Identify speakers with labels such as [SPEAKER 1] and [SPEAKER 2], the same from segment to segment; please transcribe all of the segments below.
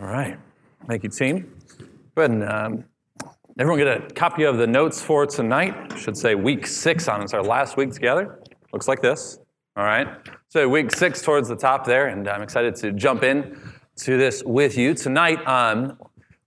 [SPEAKER 1] All right. Thank you, team. Go ahead and um, everyone get a copy of the notes for tonight. Should say week six on it. It's our last week together. Looks like this. All right. So week six towards the top there, and I'm excited to jump in to this with you tonight. Um,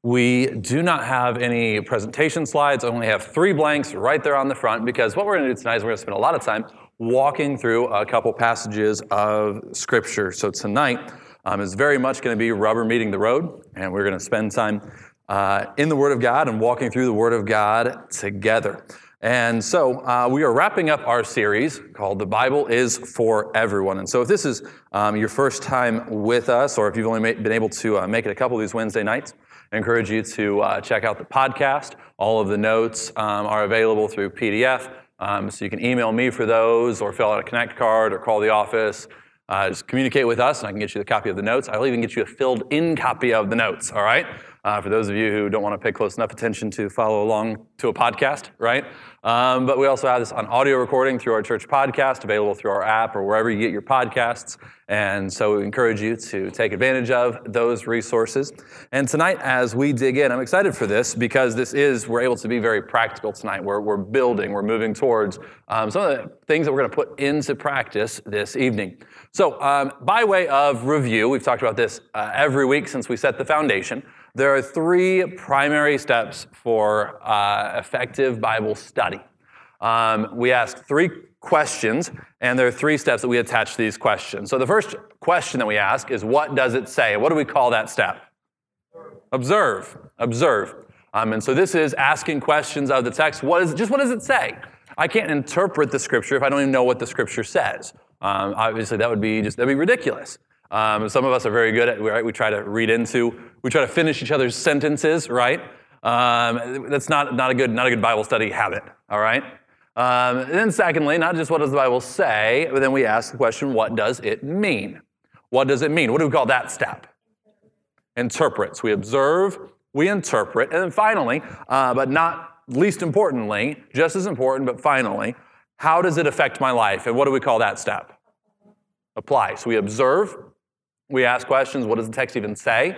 [SPEAKER 1] we do not have any presentation slides. I only have three blanks right there on the front because what we're going to do tonight is we're going to spend a lot of time walking through a couple passages of Scripture. So tonight um, is very much going to be rubber meeting the road, and we're going to spend time uh, in the Word of God and walking through the Word of God together. And so uh, we are wrapping up our series called The Bible is for Everyone. And so if this is um, your first time with us, or if you've only been able to uh, make it a couple of these Wednesday nights, I encourage you to uh, check out the podcast. All of the notes um, are available through PDF. Um, so you can email me for those, or fill out a Connect card, or call the office. Uh, just communicate with us, and I can get you the copy of the notes. I'll even get you a filled in copy of the notes, all right? Uh, for those of you who don't want to pay close enough attention to follow along to a podcast, right? Um, but we also have this on audio recording through our church podcast, available through our app or wherever you get your podcasts. And so we encourage you to take advantage of those resources. And tonight, as we dig in, I'm excited for this because this is, we're able to be very practical tonight. We're, we're building, we're moving towards um, some of the things that we're going to put into practice this evening. So, um, by way of review, we've talked about this uh, every week since we set the foundation. There are three primary steps for uh, effective Bible study. Um, we ask three questions, and there are three steps that we attach to these questions. So the first question that we ask is, What does it say? What do we call that step? Observe. Observe. Um, and so this is asking questions of the text. What is just what does it say? I can't interpret the scripture if I don't even know what the scripture says. Um, obviously, that would be just that'd be ridiculous. Um, some of us are very good at right. We try to read into, we try to finish each other's sentences, right? Um, that's not, not a good not a good Bible study habit. All right. Um, and then secondly, not just what does the Bible say, but then we ask the question, what does it mean? What does it mean? What do we call that step? Interprets. We observe, we interpret, and then finally, uh, but not least importantly, just as important, but finally, how does it affect my life? And what do we call that step? Apply. So we observe, we ask questions what does the text even say?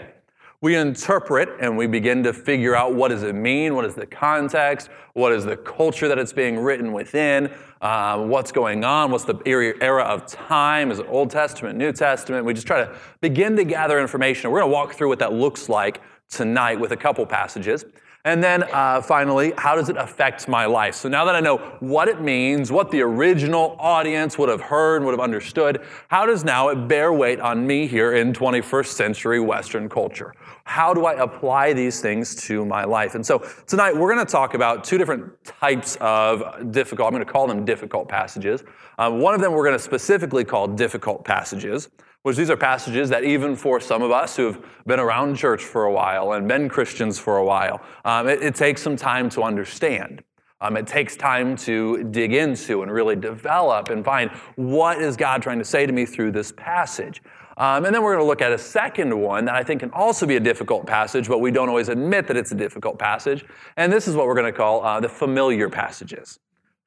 [SPEAKER 1] We interpret and we begin to figure out what does it mean, what is the context, what is the culture that it's being written within, uh, what's going on, what's the era of time, is it Old Testament, New Testament? We just try to begin to gather information. We're going to walk through what that looks like tonight with a couple passages. And then uh, finally, how does it affect my life? So now that I know what it means, what the original audience would have heard, would have understood, how does now it bear weight on me here in 21st century Western culture? How do I apply these things to my life? And so tonight we're going to talk about two different types of difficult, I'm going to call them difficult passages. Uh, one of them we're going to specifically call difficult passages which these are passages that even for some of us who have been around church for a while and been Christians for a while, um, it, it, takes some time to understand. Um, it takes time to dig into and really develop and find what is God trying to say to me through this passage. Um, and then we're going to look at a second one that I think can also be a difficult passage, but we don't always admit that it's a difficult passage. And this is what we're going to call uh, the familiar passages.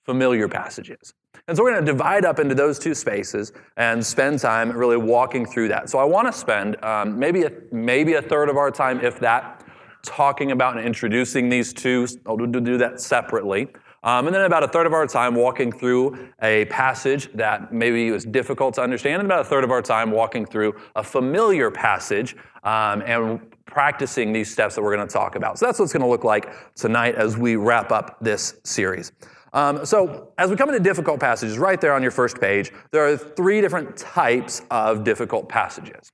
[SPEAKER 1] Familiar passages. And so we're going to divide up into those two spaces and spend time really walking through that. So I want to spend um, maybe, a, maybe a third of our time, if that, talking about and introducing these two. I'll do that separately. Um, and then about a third of our time walking through a passage that maybe was difficult to understand, and about a third of our time walking through a familiar passage um, and practicing these steps that we're going to talk about. So that's what it's going to look like tonight as we wrap up this series. Um, so, as we come into difficult passages, right there on your first page, there are three different types of difficult passages.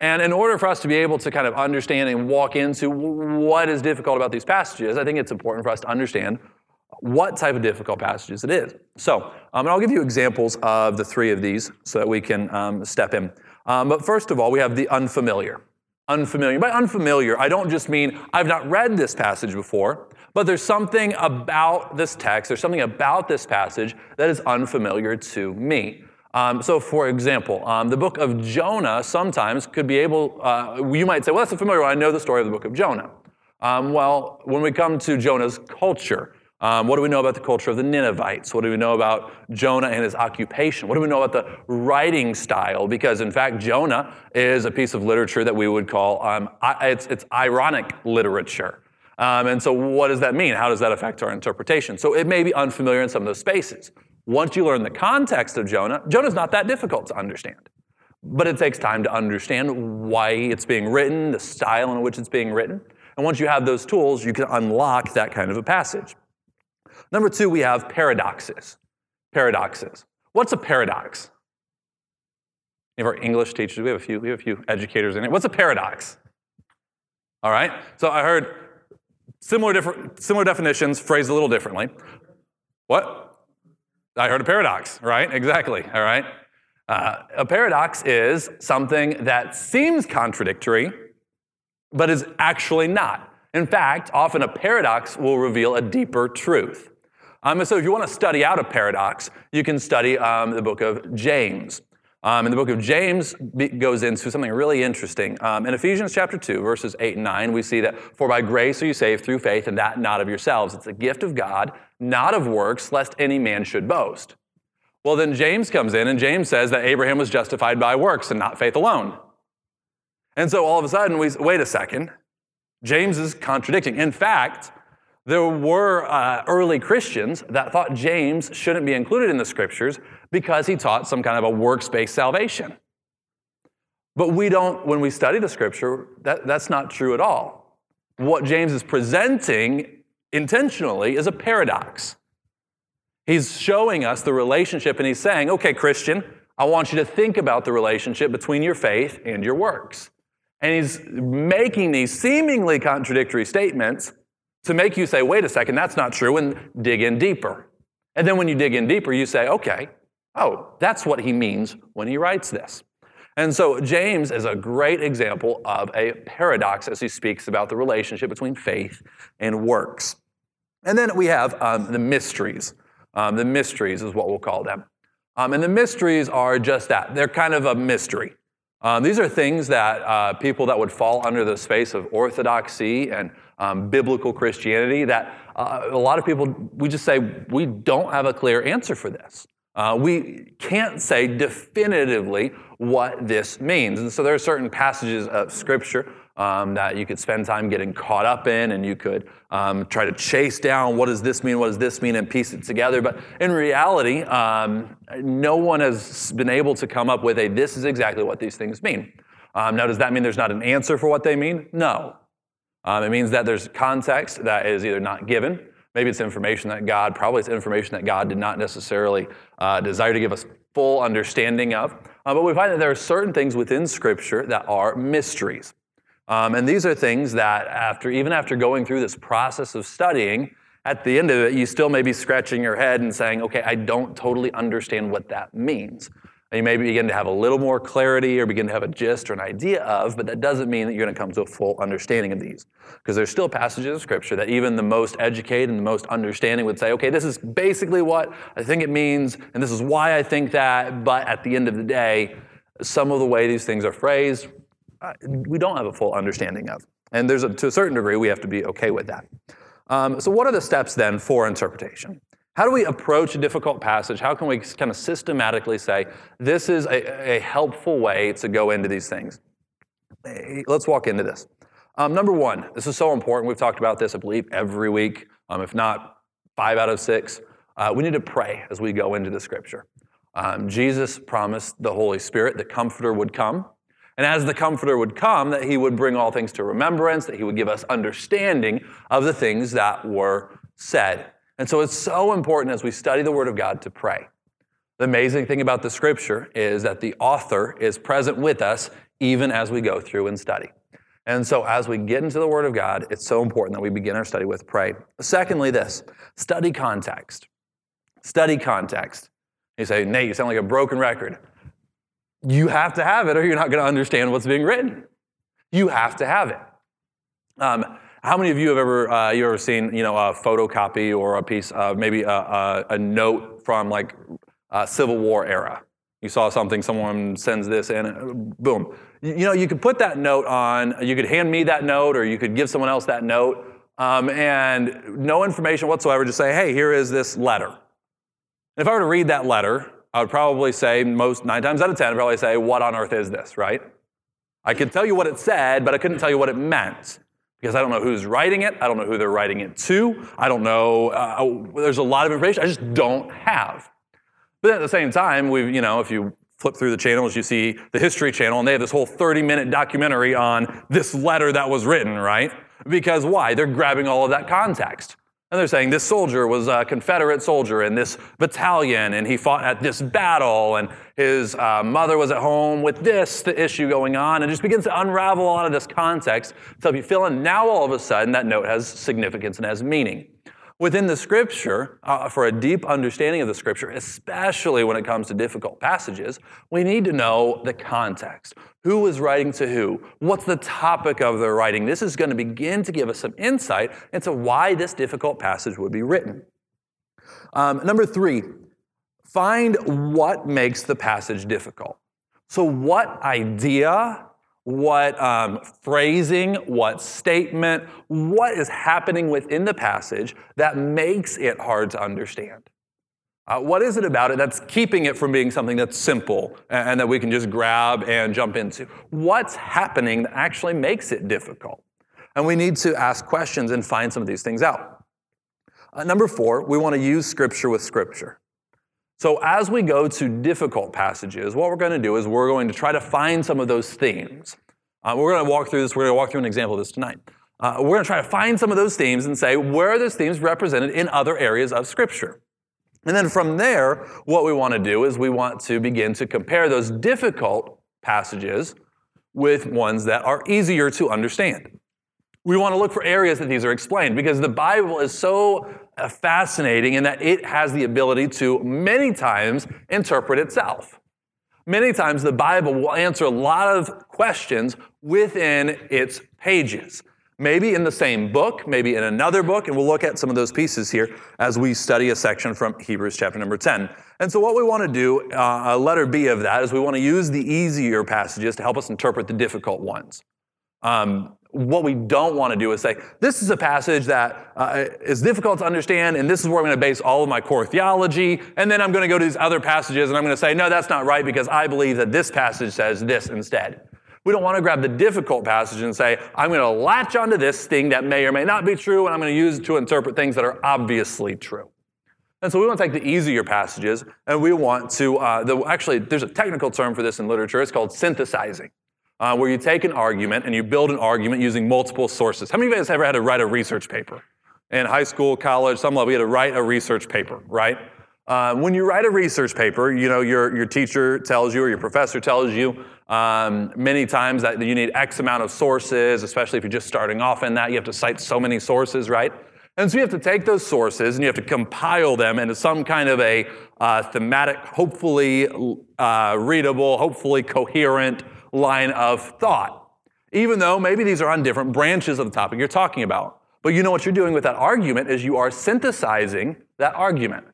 [SPEAKER 1] And in order for us to be able to kind of understand and walk into what is difficult about these passages, I think it's important for us to understand what type of difficult passages it is. So, um, and I'll give you examples of the three of these so that we can um, step in. Um, but first of all, we have the unfamiliar. Unfamiliar. By unfamiliar, I don't just mean I've not read this passage before. But there's something about this text, there's something about this passage that is unfamiliar to me. Um, so, for example, um, the book of Jonah sometimes could be able, uh, you might say, well, that's a familiar one. I know the story of the book of Jonah. Um, well, when we come to Jonah's culture, Um, what do we know about the culture of the Ninevites? What do we know about Jonah and his occupation? What do we know about the writing style? Because, in fact, Jonah is a piece of literature that we would call um, it's, it's ironic literature. Um, and so, what does that mean? How does that affect our interpretation? So, it may be unfamiliar in some of those spaces. Once you learn the context of Jonah, Jonah's not that difficult to understand. But it takes time to understand why it's being written, the style in which it's being written. And once you have those tools, you can unlock that kind of a passage. Number two, we have paradoxes. Paradoxes. What's a paradox? Any of our English teachers, we have a few, we have a few educators in it. What's a paradox? All right. So I heard similar, different, similar definitions phrased a little differently. What? I heard a paradox, right? Exactly. All right. Uh, a paradox is something that seems contradictory, but is actually not. In fact, often a paradox will reveal a deeper truth. Um, and so, if you want to study out a paradox, you can study um, the book of James. Um, and the book of James goes into something really interesting. Um, in Ephesians chapter 2, verses 8 and 9, we see that, For by grace are you saved through faith, and that not of yourselves. It's a gift of God, not of works, lest any man should boast. Well, then James comes in, and James says that Abraham was justified by works and not faith alone. And so all of a sudden, we wait a second. James is contradicting. In fact, there were uh, early Christians that thought James shouldn't be included in the scriptures because he taught some kind of a works based salvation. But we don't, when we study the scripture, that, that's not true at all. What James is presenting intentionally is a paradox. He's showing us the relationship and he's saying, okay, Christian, I want you to think about the relationship between your faith and your works. And he's making these seemingly contradictory statements to make you say, wait a second, that's not true, and dig in deeper. And then when you dig in deeper, you say, okay, oh, that's what he means when he writes this. And so James is a great example of a paradox as he speaks about the relationship between faith and works. And then we have um, the mysteries. Um, the mysteries is what we'll call them. Um, and the mysteries are just that they're kind of a mystery. Um, these are things that uh, people that would fall under the space of orthodoxy and um, biblical Christianity that uh, a lot of people, we just say, we don't have a clear answer for this. Uh, we can't say definitively what this means. And so there are certain passages of Scripture um, that you could spend time getting caught up in, and you could um, try to chase down what does this mean, what does this mean, and piece it together. But in reality, um, no one has been able to come up with a this is exactly what these things mean. Um, now, does that mean there's not an answer for what they mean? No. Um, it means that there's context that is either not given. Maybe it's information that God, probably it's information that God did not necessarily uh, desire to give us full understanding of. Uh, but we find that there are certain things within Scripture that are mysteries. Um, and these are things that, after even after going through this process of studying, at the end of it, you still may be scratching your head and saying, okay, I don't totally understand what that means you may begin to have a little more clarity or begin to have a gist or an idea of, but that doesn't mean that you're going to come to a full understanding of these. Because there's still passages of Scripture that even the most educated and the most understanding would say, okay, this is basically what I think it means, and this is why I think that, but at the end of the day, some of the way these things are phrased, uh, we don't have a full understanding of. And there's a, to a certain degree, we have to be okay with that. Um, so, what are the steps then for interpretation? How do we approach a difficult passage? How can we kind of systematically say, this is a, a helpful way to go into these things? Let's walk into this. Um, number one, this is so important. We've talked about this, I believe, every week, um, if not five out of six. Uh, we need to pray as we go into the scripture. Um, Jesus promised the Holy Spirit, the Comforter would come. And as the Comforter would come, that he would bring all things to remembrance, that he would give us understanding of the things that were said. And so it's so important as we study the Word of God to pray. The amazing thing about the Scripture is that the author is present with us even as we go through and study. And so as we get into the Word of God, it's so important that we begin our study with pray. Secondly, this study context. Study context. You say, Nate, you sound like a broken record. You have to have it or you're not going to understand what's being written. You have to have it. Um, how many of you have ever uh, you ever seen you know a photocopy or a piece of maybe a, a, a note from like Civil War era? You saw something, someone sends this in, boom. You, you know, you could put that note on. You could hand me that note, or you could give someone else that note um, and no information whatsoever, just say, hey, here is this letter. And if I were to read that letter, I would probably say, most nine times out of 10, I'd probably say, what on earth is this, right? I could tell you what it said, but I couldn't tell you what it meant because I don't know who's writing it. I don't know who they're writing it to. I don't know. Uh, oh, there's a lot of information I just don't have. But at the same time, we you know, if you flip through the channels, you see the History Channel, and they have this whole 30 minute documentary on this letter that was written, right? Because why? They're grabbing all of that context. And they're saying this soldier was a Confederate soldier in this battalion, and he fought at this battle, and his uh, mother was at home with this the issue going on, and just begins to unravel a lot of this context to help you fill in. Now, all of a sudden, that note has significance and has meaning within the scripture, uh, for a deep understanding of the scripture, especially when it comes to difficult passages, we need to know the context. Who is writing to who? What's the topic of their writing? This is going to begin to give us some insight into why this difficult passage would be written. Um, number three, find what makes the passage difficult. So, what idea what um, phrasing, what statement, what is happening within the passage that makes it hard to understand. Uh, what is it about it that's keeping it from being something that's simple and, and that we can just grab and jump into? What's happening that actually makes it difficult? And we need to ask questions and find some of these things out. Uh, number four, we want to use scripture with scripture. So, as we go to difficult passages, what we're going to do is we're going to try to find some of those themes. Uh, we're going to walk through this, we're going to walk through an example of this tonight. Uh, we're going to try to find some of those themes and say, where are those themes represented in other areas of Scripture? And then from there, what we want to do is we want to begin to compare those difficult passages with ones that are easier to understand. We want to look for areas that these are explained because the Bible is so uh, fascinating in that it has the ability to many times interpret itself. Many times the Bible will answer a lot of questions within its pages. Maybe in the same book, maybe in another book, and we'll look at some of those pieces here as we study a section from Hebrews chapter number 10. And so, what we want to do, uh, letter B of that, is we want to use the easier passages to help us interpret the difficult ones. Um, what we don't want to do is say, this is a passage that uh, is difficult to understand, and this is where I'm going to base all of my core theology, and then I'm going to go to these other passages and I'm going to say, no, that's not right because I believe that this passage says this instead. We don't want to grab the difficult passage and say, I'm going to latch onto this thing that may or may not be true, and I'm going to use it to interpret things that are obviously true. And so we want to take the easier passages, and we want to, uh, the, actually, there's a technical term for this in literature. It's called synthesizing uh, where you take an argument and you build an argument using multiple sources. How many of you guys ever had to write a research paper? In high school, college, some level, we had to write a research paper, right? Uh, when you write a research paper, you know, your, your teacher tells you or your professor tells you um, many times that you need X amount of sources, especially if you're just starting off in that. You have to cite so many sources, right? And so you have to take those sources and you have to compile them into some kind of a uh, thematic, hopefully uh, readable, hopefully coherent line of thought, even though maybe these are on different branches of the topic you're talking about. But you know what you're doing with that argument is you are synthesizing that argument.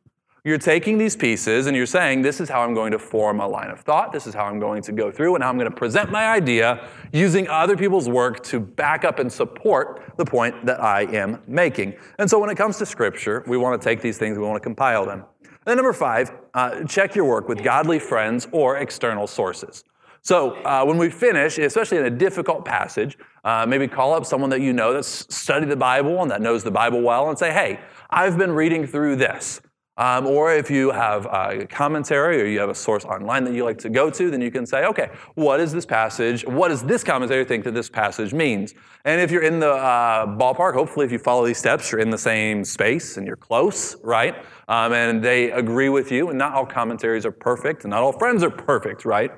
[SPEAKER 1] You're taking these pieces and you're saying, this is how I'm going to form a line of thought. This is how I'm going to go through and how I'm going to present my idea using other people's work to back up and support the point that I am making. And so when it comes to scripture, we want to take these things, we want to compile them. And then number five, uh, check your work with godly friends or external sources. So uh, when we finish, especially in a difficult passage, uh, maybe call up someone that you know that's studied the Bible and that knows the Bible well and say, hey, I've been reading through this. Um, or if you have a commentary or you have a source online that you like to go to, then you can say, okay, what is this passage? What does this commentary think that this passage means? And if you're in the uh, ballpark, hopefully if you follow these steps, you're in the same space and you're close, right? Um, and they agree with you. And not all commentaries are perfect, and not all friends are perfect, right?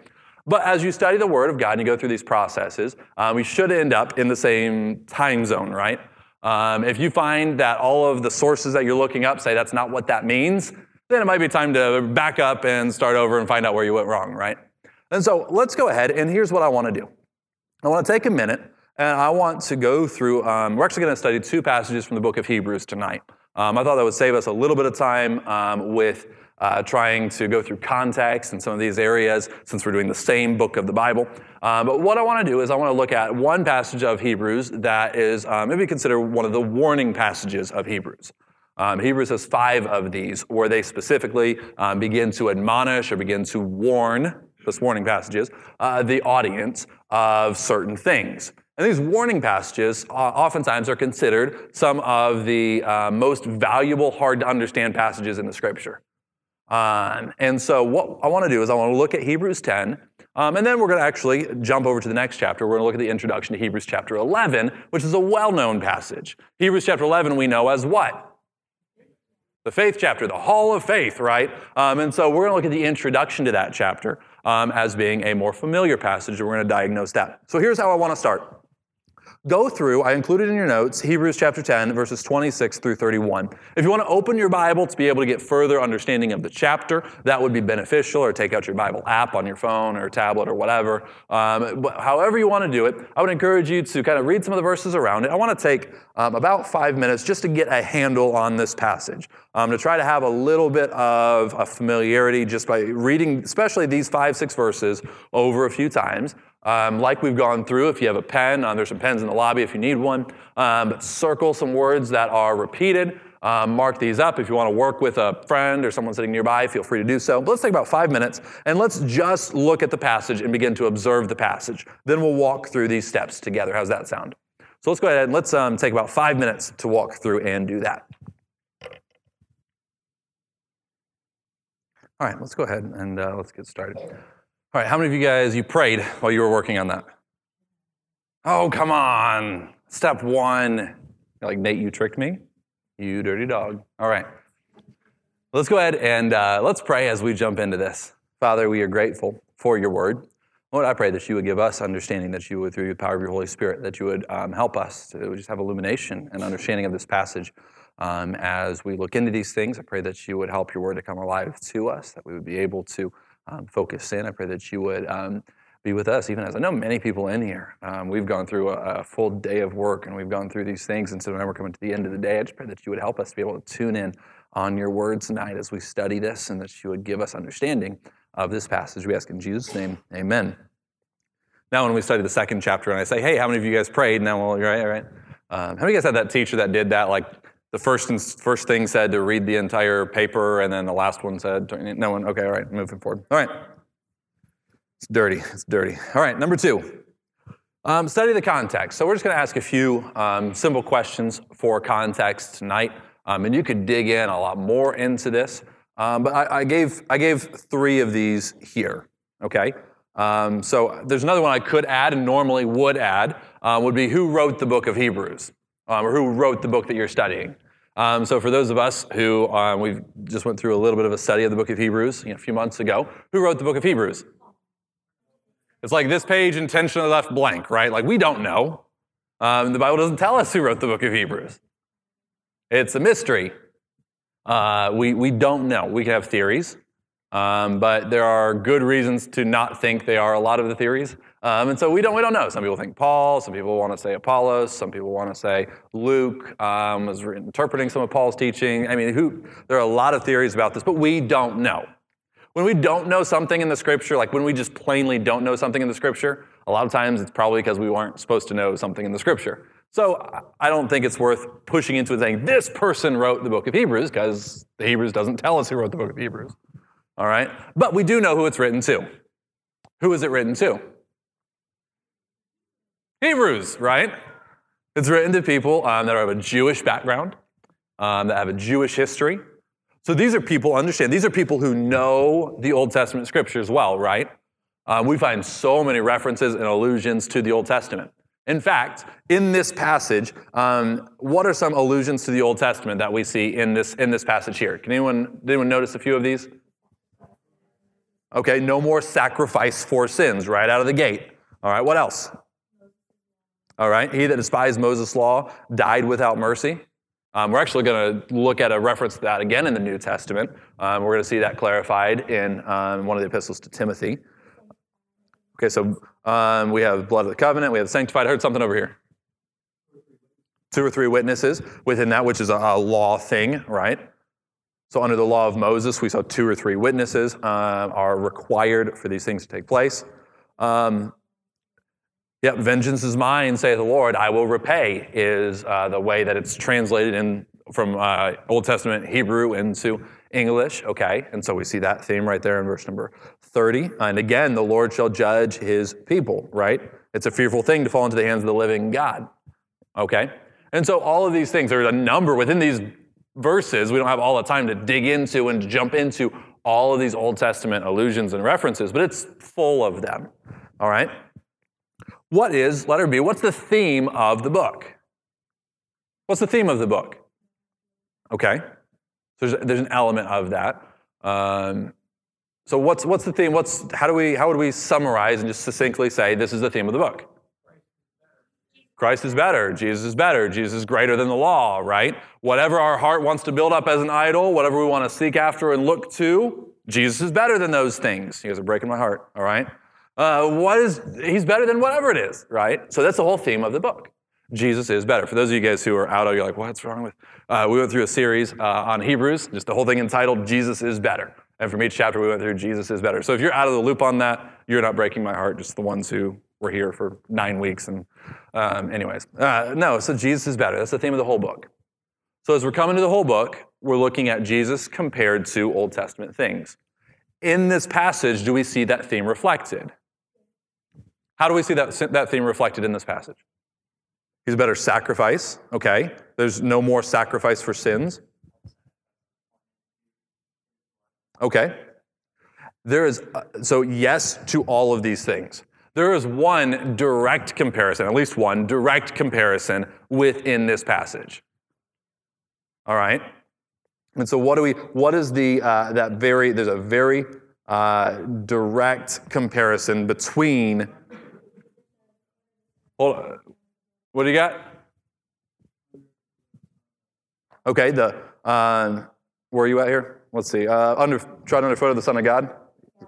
[SPEAKER 1] But as you study the Word of God and you go through these processes, um, we should end up in the same time zone, right? Um, if you find that all of the sources that you're looking up say that's not what that means, then it might be time to back up and start over and find out where you went wrong, right? And so let's go ahead, and here's what I want to do. I want to take a minute, and I want to go through, um, we're actually going to study two passages from the book of Hebrews tonight. Um, I thought that would save us a little bit of time um, with uh, trying to go through context in some of these areas since we're doing the same book of the Bible. Uh, but what I want to do is I want to look at one passage of Hebrews that is uh, maybe considered one of the warning passages of Hebrews. Um, Hebrews has five of these where they specifically um, begin to admonish or begin to warn, this warning passages, uh, the audience of certain things. And these warning passages uh, oftentimes are considered some of the uh, most valuable, hard to understand passages in the scripture. Um, and so, what I want to do is I want to look at Hebrews 10, um, and then we're going to actually jump over to the next chapter. We're going to look at the introduction to Hebrews chapter 11, which is a well known passage. Hebrews chapter 11 we know as what? The faith chapter, the hall of faith, right? Um, and so we're going to look at the introduction to that chapter um, as being a more familiar passage, and we're going to diagnose that. So here's how I want to start. Go through, I included in your notes, Hebrews chapter 10, verses 26 through 31. If you want to open your Bible to be able to get further understanding of the chapter, that would be beneficial, or take out your Bible app on your phone or tablet or whatever. Um, however you want to do it, I would encourage you to kind of read some of the verses around it. I want to take um, about five minutes just to get a handle on this passage, um, to try to have a little bit of a familiarity just by reading, especially these five, six verses over a few times. Um, like we've gone through, if you have a pen, uh, there's some pens in the lobby if you need one. Um, circle some words that are repeated. Um, mark these up. If you want to work with a friend or someone sitting nearby, feel free to do so. But let's take about five minutes and let's just look at the passage and begin to observe the passage. Then we'll walk through these steps together. How's that sound? So let's go ahead and let's um, take about five minutes to walk through and do that. All right, let's go ahead and uh, let's get started. All right, how many of you guys, you prayed while you were working on that? Oh, come on. Step one. You're like, Nate, you tricked me? You dirty dog. All right. Let's go ahead and uh, let's pray as we jump into this. Father, we are grateful for your word. Lord, I pray that you would give us understanding, that you would, through the power of your Holy Spirit, that you would um, help us to just have illumination and understanding of this passage um, as we look into these things. I pray that you would help your word to come alive to us, that we would be able to um, focus in. I pray that you would um, be with us, even as I know many people in here. Um, we've gone through a, a, full day of work and we've gone through these things. And so now we're coming to the end of the day. I just pray that you would help us to be able to tune in on your word tonight as we study this and that you would give us understanding of this passage. We ask in Jesus' name, amen. Now, when we study the second chapter and I say, hey, how many of you guys prayed? Now, well, you're right, all right. Um, how many of you guys had that teacher that did that? Like the first, first thing said to read the entire paper, and then the last one said, no one, okay, all right, moving forward. All right. It's dirty. It's dirty. All right, number two. Um, study the context. So we're just going to ask a few um, simple questions for context tonight, um, and you could dig in a lot more into this. Um, but I, I, gave I gave three of these here. Okay. Um, so there's another one I could add and normally would add uh, would be who wrote the book of Hebrews um, or who wrote the book that you're studying. Um, so for those of us who uh, we just went through a little bit of a study of the book of Hebrews you know, a few months ago, who wrote the book of Hebrews? It's like this page intentionally left blank, right? Like we don't know. Um, the Bible doesn't tell us who wrote the book of Hebrews. It's a mystery. Uh, we, we don't know. We can have theories. Um, but there are good reasons to not think they are a lot of the theories. Um, and so we don't, we don't know. Some people think Paul, some people want to say Apollos, some people want to say Luke um, was interpreting some of Paul's teaching. I mean, who, there are a lot of theories about this, but we don't know. When we don't know something in the scripture, like when we just plainly don't know something in the scripture, a lot of times it's probably because we weren't supposed to know something in the scripture. So I don't think it's worth pushing into it saying this person wrote the book of Hebrews because the Hebrews doesn't tell us who wrote the book of Hebrews. All right? But we do know who it's written to. Who is it written to? Hebrews, right? It's written to people um, that have a Jewish background, um, that have a Jewish history. So these are people, understand, these are people who know the Old Testament scriptures well, right? Um, we find so many references and allusions to the Old Testament. In fact, in this passage, um, what are some allusions to the Old Testament that we see in this, in this passage here? Can anyone, anyone notice a few of these? Okay, no more sacrifice for sins right out of the gate. All right, what else? All right, he that despised Moses' law died without mercy. Um, we're actually going to look at a reference to that again in the New Testament. Um, we're going to see that clarified in um, one of the epistles to Timothy. Okay, so um, we have blood of the covenant, we have sanctified. I heard something over here. Two or three witnesses within that, which is a, a law thing, right? So, under the law of Moses, we saw two or three witnesses uh, are required for these things to take place. Um, yep, vengeance is mine, saith the Lord, I will repay, is uh, the way that it's translated in from uh, Old Testament Hebrew into English. Okay, and so we see that theme right there in verse number 30. And again, the Lord shall judge his people, right? It's a fearful thing to fall into the hands of the living God. Okay? And so all of these things, there's a number within these verses. We don't have all the time to dig into and jump into all of these Old Testament allusions and references, but it's full of them. All right? What is, letter B, what's the theme of the book? What's the theme of the book? Okay? So there's, there's an element of that. Um, so what's, what's the theme? What's, how, do we, how would we summarize and just succinctly say this is the theme of the book? Christ is better. Jesus is better. Jesus is greater than the law, right? Whatever our heart wants to build up as an idol, whatever we want to seek after and look to, Jesus is better than those things. You guys are breaking my heart, all right? Uh, what is, he's better than whatever it is, right? So that's the whole theme of the book. Jesus is better. For those of you guys who are out, of, you're like, what's wrong with? Uh, we went through a series uh, on Hebrews, just the whole thing entitled Jesus is better. And from each chapter we went through, Jesus is better. So if you're out of the loop on that, you're not breaking my heart, just the ones who were here for nine weeks. And, um, anyways, uh, no, so Jesus is better. That's the theme of the whole book. So as we're coming to the whole book, we're looking at Jesus compared to Old Testament things. In this passage, do we see that theme reflected? How do we see that, that theme reflected in this passage? He's a better sacrifice, okay? There's no more sacrifice for sins. Okay. There is, uh, so yes to all of these things. There is one direct comparison, at least one direct comparison within this passage. All right? And so, what do we, what is the, uh, that very, there's a very uh, direct comparison between, hold on, what do you got? Okay, the, um, where are you at here? Let's see. Uh, under, tread underfoot of the Son of God.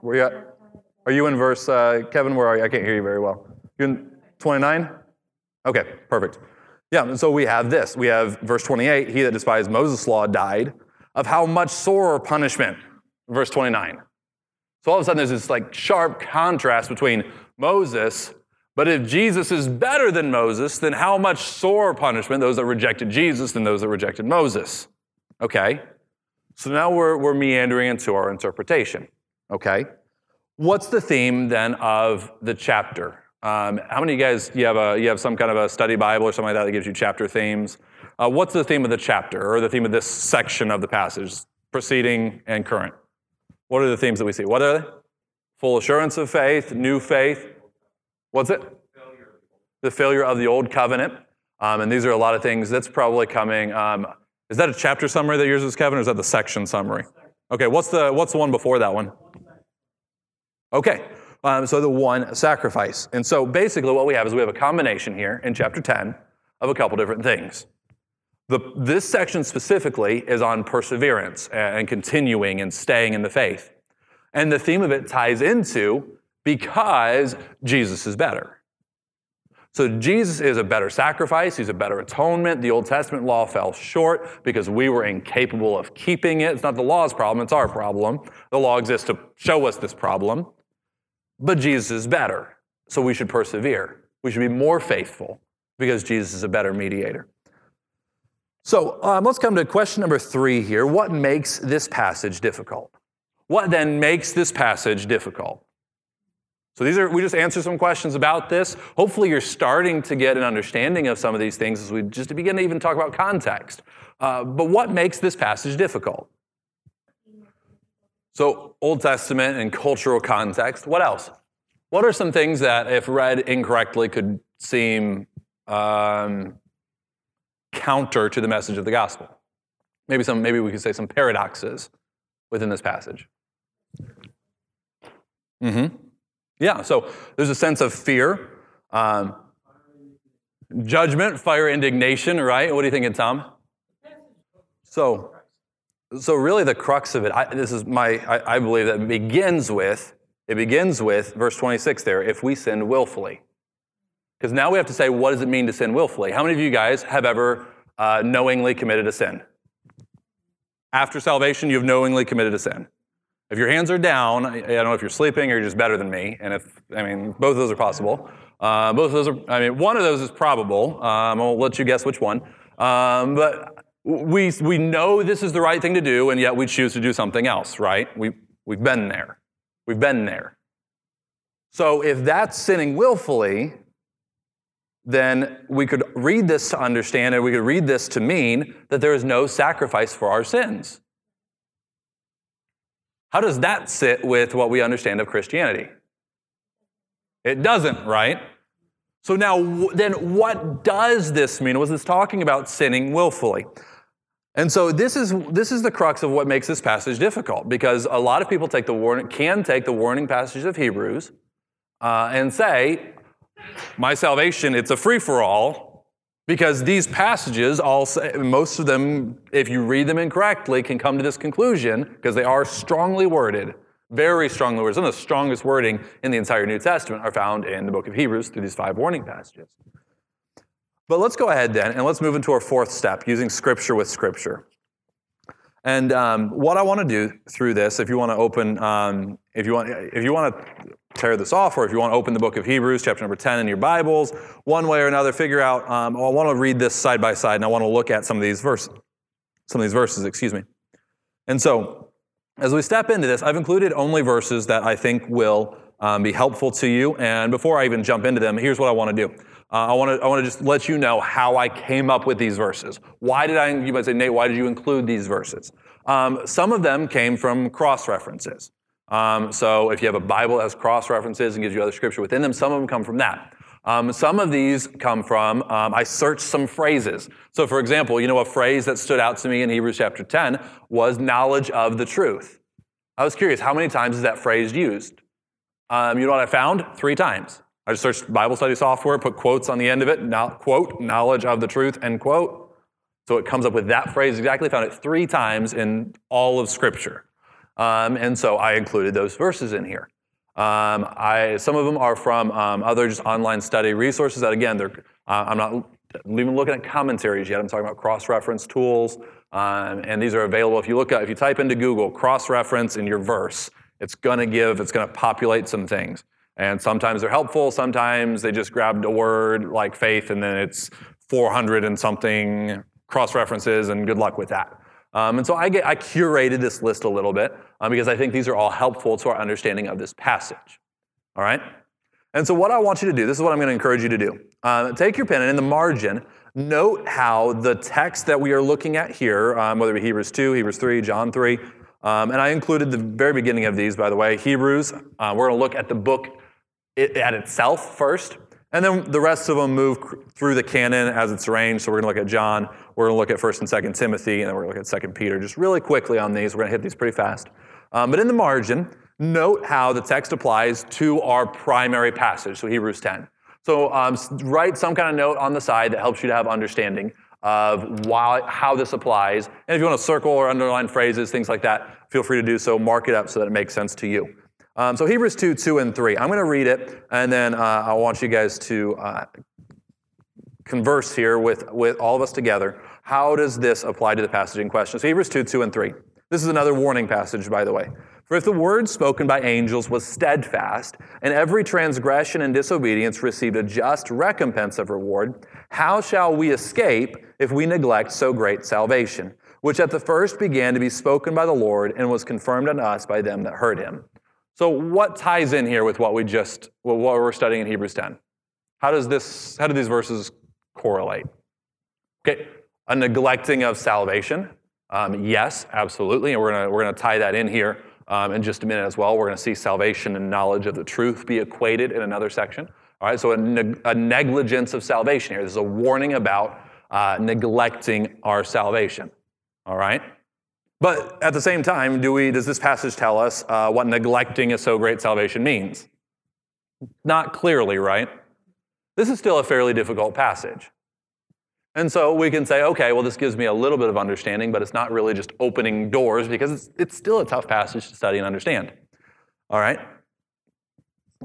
[SPEAKER 1] Where you at? Are you in verse, uh, Kevin, where are you? I can't hear you very well. You in 29? Okay, perfect. Yeah, and so we have this. We have verse 28 He that despised Moses' law died of how much sorer punishment? Verse 29. So all of a sudden there's this like sharp contrast between Moses, but if Jesus is better than Moses, then how much sore punishment those that rejected Jesus than those that rejected Moses? Okay. So now we're, we're meandering into our interpretation, okay? What's the theme then of the chapter? Um, how many of you guys, you have, a, you have some kind of a study Bible or something like that that gives you chapter themes? Uh, what's the theme of the chapter or the theme of this section of the passage, preceding and current? What are the themes that we see? What are they? Full assurance of faith, new faith. What's it? Failure. The failure of the old covenant. Um, and these are a lot of things that's probably coming. Um, is that a chapter summary that yours is, Kevin, or is that the section summary? Okay, what's the what's the one before that one? Okay, um, so the one sacrifice. And so basically, what we have is we have a combination here in chapter 10 of a couple different things. The, this section specifically is on perseverance and continuing and staying in the faith. And the theme of it ties into because Jesus is better. So Jesus is a better sacrifice, he's a better atonement. The Old Testament law fell short because we were incapable of keeping it. It's not the law's problem, it's our problem. The law exists to show us this problem. But Jesus is better. So we should persevere. We should be more faithful because Jesus is a better mediator. So um, let's come to question number three here. What makes this passage difficult? What then makes this passage difficult? So these are we just answer some questions about this. Hopefully you're starting to get an understanding of some of these things as we just begin to even talk about context. Uh, but what makes this passage difficult? So Old Testament and cultural context. What else? What are some things that, if read incorrectly, could seem um, counter to the message of the gospel? Maybe some. Maybe we could say some paradoxes within this passage. Mm-hmm. Yeah, so there's a sense of fear, um, judgment, fire, indignation, right? What do you think, Tom? So, so really the crux of it, I, this is my, I, I believe that begins with, it begins with verse 26 there, if we sin willfully. Because now we have to say, what does it mean to sin willfully? How many of you guys have ever uh, knowingly committed a sin? After salvation, you have knowingly committed a sin. If your hands are down, I don't know if you're sleeping or you're just better than me. And if, I mean, both of those are possible. Uh, both of those are, I mean, one of those is probable. Um, I'll let you guess which one. Um, but we, we know this is the right thing to do, and yet we choose to do something else, right? We, we've been there. We've been there. So if that's sinning willfully, then we could read this to understand, and we could read this to mean that there is no sacrifice for our sins. How does that sit with what we understand of Christianity? It doesn't, right? So now, then what does this mean? Was this talking about sinning willfully? And so this is this is the crux of what makes this passage difficult because a lot of people take the warning can take the warning passage of Hebrews uh, and say, "My salvation, it's a free for all," because these passages, all most of them, if you read them incorrectly, can come to this conclusion because they are strongly worded, very strongly worded. Some of the strongest wording in the entire New Testament are found in the book of Hebrews through these five warning passages. But let's go ahead then and let's move into our fourth step using scripture with scripture. And um, what I want to do through this, if you want to open, um, if you want, if you want to tear this off, or if you want to open the book of Hebrews, chapter number ten, in your Bibles, one way or another, figure out. Um, I want to read this side by side, and I want to look at some of these verses, some of these verses, excuse me. And so, as we step into this, I've included only verses that I think will um, be helpful to you. And before I even jump into them, here's what I want to do. Uh, I want to I want to just let you know how I came up with these verses. Why did I? You might say, Nate, why did you include these verses? Um, some of them came from cross references. Um, so if you have a Bible that has cross references and gives you other scripture within them, some of them come from that. Um, some of these come from, um, I searched some phrases. So, for example, you know, a phrase that stood out to me in Hebrews chapter 10 was knowledge of the truth. I was curious, how many times is that phrase used? Um, you know what I found? Three times. I just searched Bible study software, put quotes on the end of it, quote, knowledge of the truth, end quote. So it comes up with that phrase exactly. Found it three times in all of Scripture. Um, and so I included those verses in here. Um, I, some of them are from um, other just online study resources that, again, uh, I'm not even looking at commentaries yet. I'm talking about cross-reference tools. Um, and these are available. If you look at, if you type into Google cross-reference in your verse, it's going to give, it's going to populate some things. And sometimes they're helpful, sometimes they just grabbed a word like faith and then it's 400 and something cross references, and good luck with that. Um, and so I, get, I, curated this list a little bit um, because I think these are all helpful to our understanding of this passage. All right? And so, what I want you to do, this is what I'm going to encourage you to do. Uh, take your pen and in the margin, note how the text that we are looking at here, um, whether it be Hebrews 2, Hebrews 3, John 3, um, and I included the very beginning of these, by the way. Hebrews, uh, we're going to look at the book it, at itself first, and then the rest of them move through the canon as it's arranged. So we're going to look at John, we're going to look at 1st and 2nd Timothy, and then we're going to look at 2nd Peter. Just really quickly on these, we're going to hit these pretty fast. Um, but in the margin, note how the text applies to our primary passage, so Hebrews 10. So um, write some kind of note on the side that helps you to have understanding of why, how this applies. And if you want to circle or underline phrases, things like that, feel free to do so. Mark it up so that it makes sense to you. Um, so Hebrews 2, 2 and 3. I'm going to read it, and then uh, I want you guys to uh, converse here with, with all of us together. How does this apply to the passage in question? So Hebrews 2, 2 and 3. This is another warning passage, by the way. For if the word spoken by angels was steadfast, and every transgression and disobedience received a just recompense of reward, how shall we escape if we neglect so great salvation, which at the first began to be spoken by the Lord and was confirmed unto us by them that heard him? So, what ties in here with what we just what we're studying in Hebrews 10? How does this? How do these verses correlate? Okay, a neglecting of salvation. Um, yes, absolutely, and we're gonna we're gonna tie that in here um, in just a minute as well. We're gonna see salvation and knowledge of the truth be equated in another section. All right, so a, neg- a negligence of salvation here. This is a warning about uh, neglecting our salvation. All right. But at the same time, do we, does this passage tell us uh, what neglecting a so great salvation means? Not clearly, right? This is still a fairly difficult passage. And so we can say, okay, well, this gives me a little bit of understanding, but it's not really just opening doors because it's, it's still a tough passage to study and understand. All right?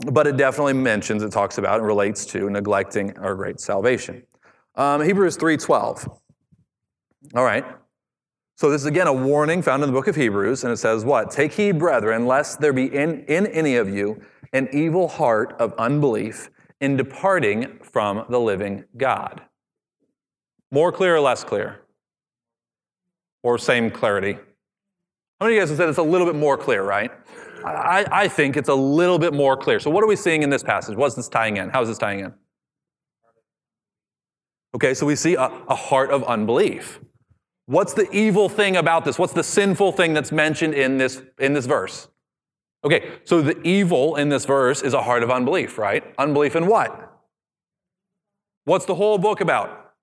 [SPEAKER 1] But it definitely mentions, it talks about, and relates to neglecting our great salvation. Um, Hebrews 3.12. All right. So this is again a warning found in the book of Hebrews, and it says what? Take heed, brethren, lest there be in, in any of you an evil heart of unbelief in departing from the living God. More clear or less clear? Or same clarity? How many of you guys have said it's a little bit more clear, right? I, I think it's a little bit more clear. So, what are we seeing in this passage? What's this tying in? How is this tying in? Okay, so we see a, a heart of unbelief. What's the evil thing about this? What's the sinful thing that's mentioned in this, in this verse? Okay, so the evil in this verse is a heart of unbelief, right? Unbelief in what? What's the whole book about?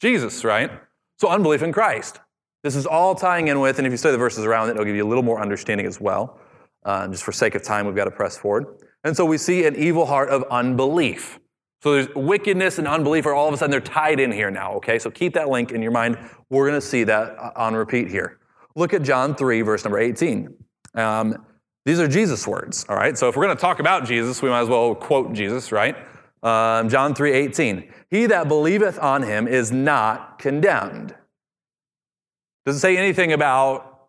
[SPEAKER 1] Jesus, right? So unbelief in Christ. This is all tying in with, and if you study the verses around it, it'll give you a little more understanding as well. Uh, just for sake of time, we've got to press forward. And so we see an evil heart of unbelief. So there's wickedness and unbelief are all of a sudden they're tied in here now, okay? So keep that link in your mind. We're going to see that uh, on repeat here. Look at John 3, verse number 18. Um, these are Jesus' words, all right? So if we're going to talk about Jesus, we might as well quote Jesus, right? Um, John 3 18. He that believeth on him is not condemned. Does it say anything about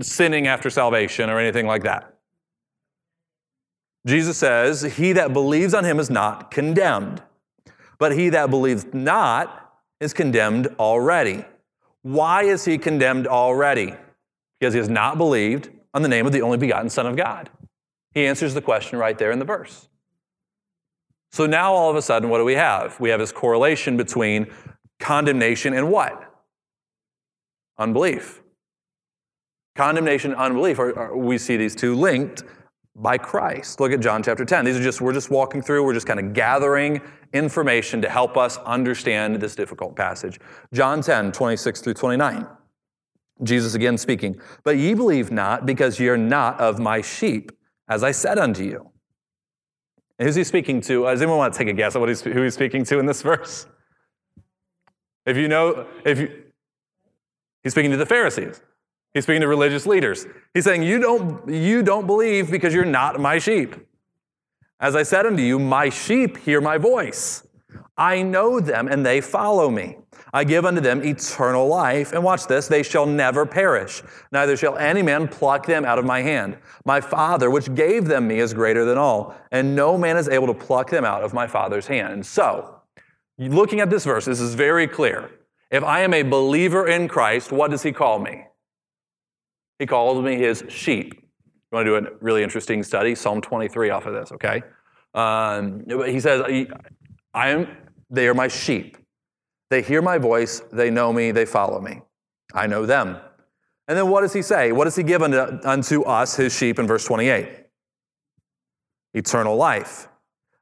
[SPEAKER 1] sinning after salvation or anything like that? Jesus says, He that believes on him is not condemned, but he that believes not is condemned already. Why is he condemned already? Because he has not believed on the name of the only begotten Son of God? He answers the question right there in the verse. So now all of a sudden, what do we have? We have this correlation between condemnation and what? Unbelief. Condemnation and unbelief, are, are, we see these two linked by Christ. Look at John chapter 10. These are just, we're just walking through, we're just kind of gathering information to help us understand this difficult passage. John 10, 26 through 29. Jesus again speaking, But ye believe not, because ye are not of my sheep, as I said unto you. And who's he speaking to? Does anyone want to take a guess at what he's, who he's speaking to in this verse? If you know, if you, he's speaking to the Pharisees. He's speaking to religious leaders. He's saying, you don't, you don't believe because you're not my sheep. As I said unto you, my sheep hear my voice. I know them and they follow me. I give unto them eternal life. And watch this, they shall never perish, neither shall any man pluck them out of my hand. My Father, which gave them me, is greater than all, and no man is able to pluck them out of my Father's hand. And so, looking at this verse, this is very clear. If I am a believer in Christ, what does he call me? He calls me his sheep. You want to do a really interesting study? Psalm 23 off of this, okay? Um, he says, I am, they are my sheep. They hear my voice, they know me, they follow me. I know them. And then what does he say? What does he give unto, unto us, his sheep, in verse 28? Eternal life.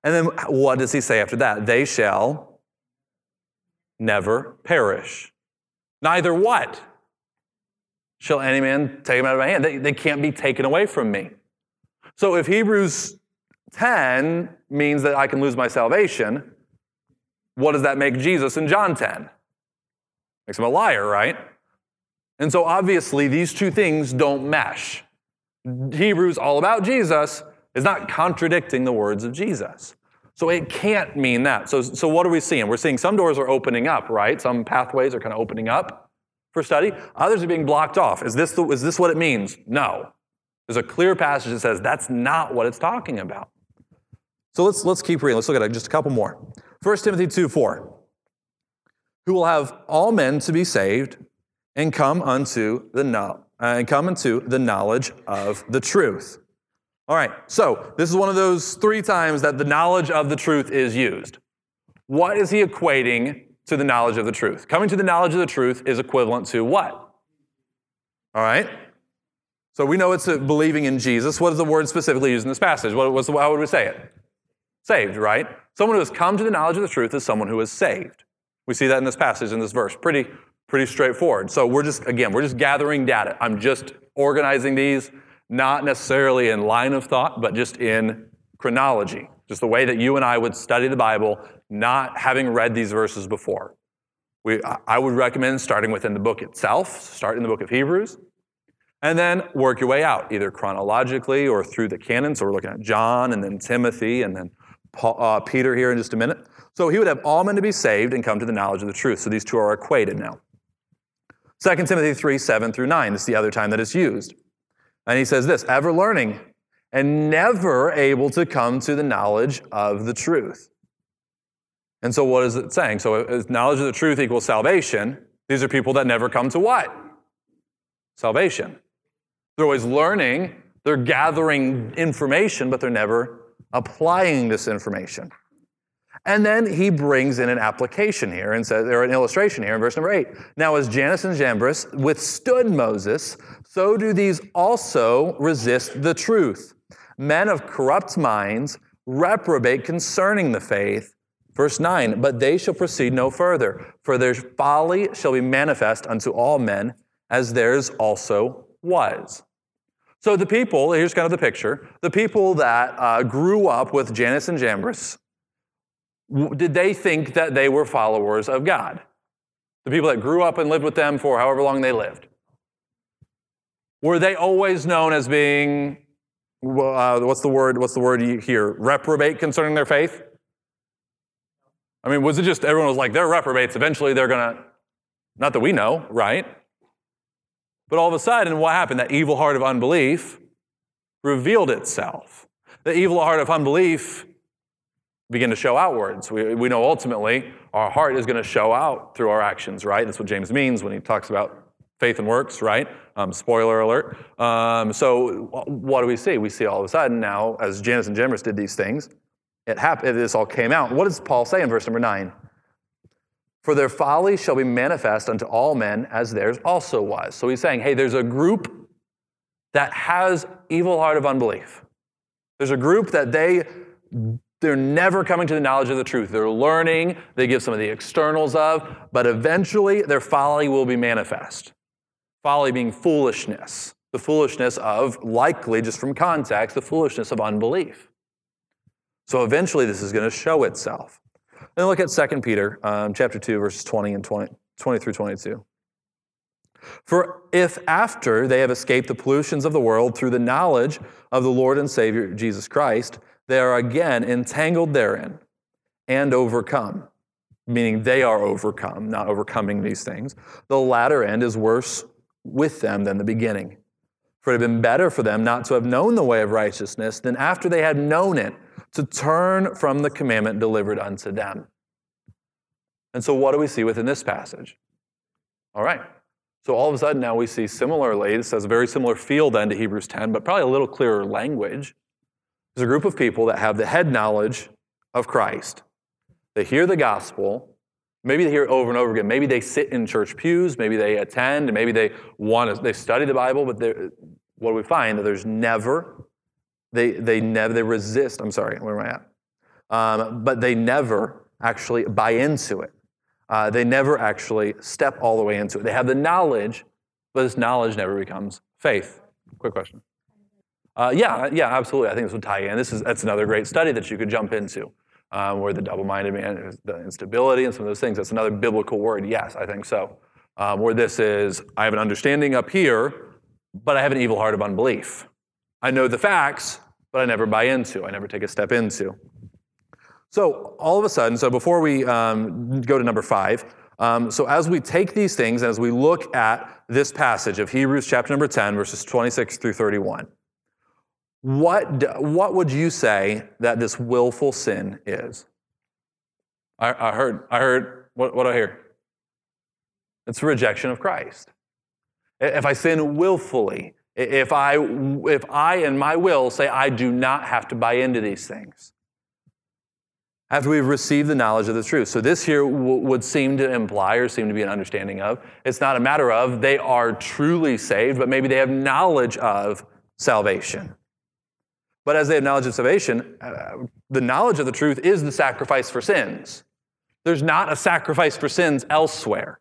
[SPEAKER 1] And then what does he say after that? They shall never perish. Neither what? Shall any man take them out of my hand? They, they can't be taken away from me. So if Hebrews 10 means that I can lose my salvation, what does that make Jesus in John 10? Makes him a liar, right? And so obviously these two things don't mesh. Hebrews, all about Jesus, is not contradicting the words of Jesus. So it can't mean that. So, so what are we seeing? We're seeing some doors are opening up, right? Some pathways are kind of opening up for study. Others are being blocked off. Is this, the, is this what it means? No. There's a clear passage that says that's not what it's talking about. So let's, let's keep reading. Let's look at just a couple more. 1 Timothy 2 4. Who will have all men to be saved and come unto the no- uh, and come into the knowledge of the truth. All right, so this is one of those three times that the knowledge of the truth is used. What is he equating to the knowledge of the truth? Coming to the knowledge of the truth is equivalent to what? All right? So we know it's believing in Jesus. What is the word specifically used in this passage? What, what's the, how would we say it? Saved, right? Someone who has come to the knowledge of the truth is someone who is saved. We see that in this passage, in this verse. Pretty, pretty straightforward. So we're just, again, we're just gathering data. I'm just organizing these, not necessarily in line of thought, but just in chronology. Just the way that you and I would study the Bible, not having read these verses before. We, I would recommend starting within the book itself, start in the book of Hebrews, and then work your way out, either chronologically or through the canon. So we're looking at John and then Timothy and then Paul, uh, Peter here in just a minute. So he would have all men to be saved and come to the knowledge of the truth. So these two are equated now. 2 Timothy 3 7 through 9. This is the other time that it's used. And he says this ever learning and never able to come to the knowledge of the truth. And so, what is it saying? So, uh, knowledge of the truth equals salvation. These are people that never come to what? Salvation. They're always learning, they're gathering information, but they're never applying this information. And then he brings in an application here and says, or an illustration here in verse number eight. Now, as Jannes and Jambres withstood Moses, so do these also resist the truth. Men of corrupt minds reprobate concerning the faith. Verse 9, but they shall proceed no further, for their folly shall be manifest unto all men, as theirs also was. So the people, here's kind of the picture the people that uh, grew up with Jannes and Jambres did they think that they were followers of God? The people that grew up and lived with them for however long they lived. Were they always known as being, uh, what's the word, what's the word here, reprobate concerning their faith? I mean, was it just everyone was like, they're reprobates, eventually they're gonna, not that we know, right? But all of a sudden, what happened? That evil heart of unbelief revealed itself. The evil heart of unbelief begin to show outwards. We, we know ultimately our heart is going to show out through our actions, right? That's what James means when he talks about faith and works, right? Um, spoiler alert. Um, so what do we see? We see all of a sudden now, as Jannes and Jambres did these things, it happened. This all came out. What does Paul say in verse number nine? For their folly shall be manifest unto all men, as theirs also was. So he's saying, hey, there's a group that has evil heart of unbelief. There's a group that they they're never coming to the knowledge of the truth. They're learning, they give some of the externals of, but eventually their folly will be manifest. Folly being foolishness, the foolishness of, likely just from context, the foolishness of unbelief. So eventually this is going to show itself. Then look at 2 Peter um, chapter 2, verses 20 and 20, 20 through 22. For if after they have escaped the pollutions of the world through the knowledge of the Lord and Savior Jesus Christ, they are again entangled therein and overcome, meaning they are overcome, not overcoming these things. The latter end is worse with them than the beginning. For it had been better for them not to have known the way of righteousness than after they had known it to turn from the commandment delivered unto them. And so, what do we see within this passage? All right. So, all of a sudden, now we see similarly, this has a very similar feel then to Hebrews 10, but probably a little clearer language. There's a group of people that have the head knowledge of Christ. They hear the gospel. Maybe they hear it over and over again. Maybe they sit in church pews. Maybe they attend. And maybe they want to, they study the Bible. But what do we find? That there's never, they, they never, they resist. I'm sorry, where am I at? Um, but they never actually buy into it. Uh, they never actually step all the way into it. They have the knowledge, but this knowledge never becomes faith. Quick question. Uh, yeah, yeah, absolutely. I think this would tie in. This is that's another great study that you could jump into, um, where the double-minded man, the instability, and some of those things. That's another biblical word. Yes, I think so. Um, where this is, I have an understanding up here, but I have an evil heart of unbelief. I know the facts, but I never buy into. I never take a step into. So all of a sudden, so before we um, go to number five, um, so as we take these things, as we look at this passage of Hebrews chapter number 10, verses 26 through 31. What, what would you say that this willful sin is? I, I heard, I heard, what, what I hear? It's rejection of Christ. If I sin willfully, if I, if I in my will say I do not have to buy into these things, after we've received the knowledge of the truth. So this here w- would seem to imply or seem to be an understanding of it's not a matter of they are truly saved, but maybe they have knowledge of salvation. But as they have knowledge of salvation, uh, the knowledge of the truth is the sacrifice for sins. There's not a sacrifice for sins elsewhere.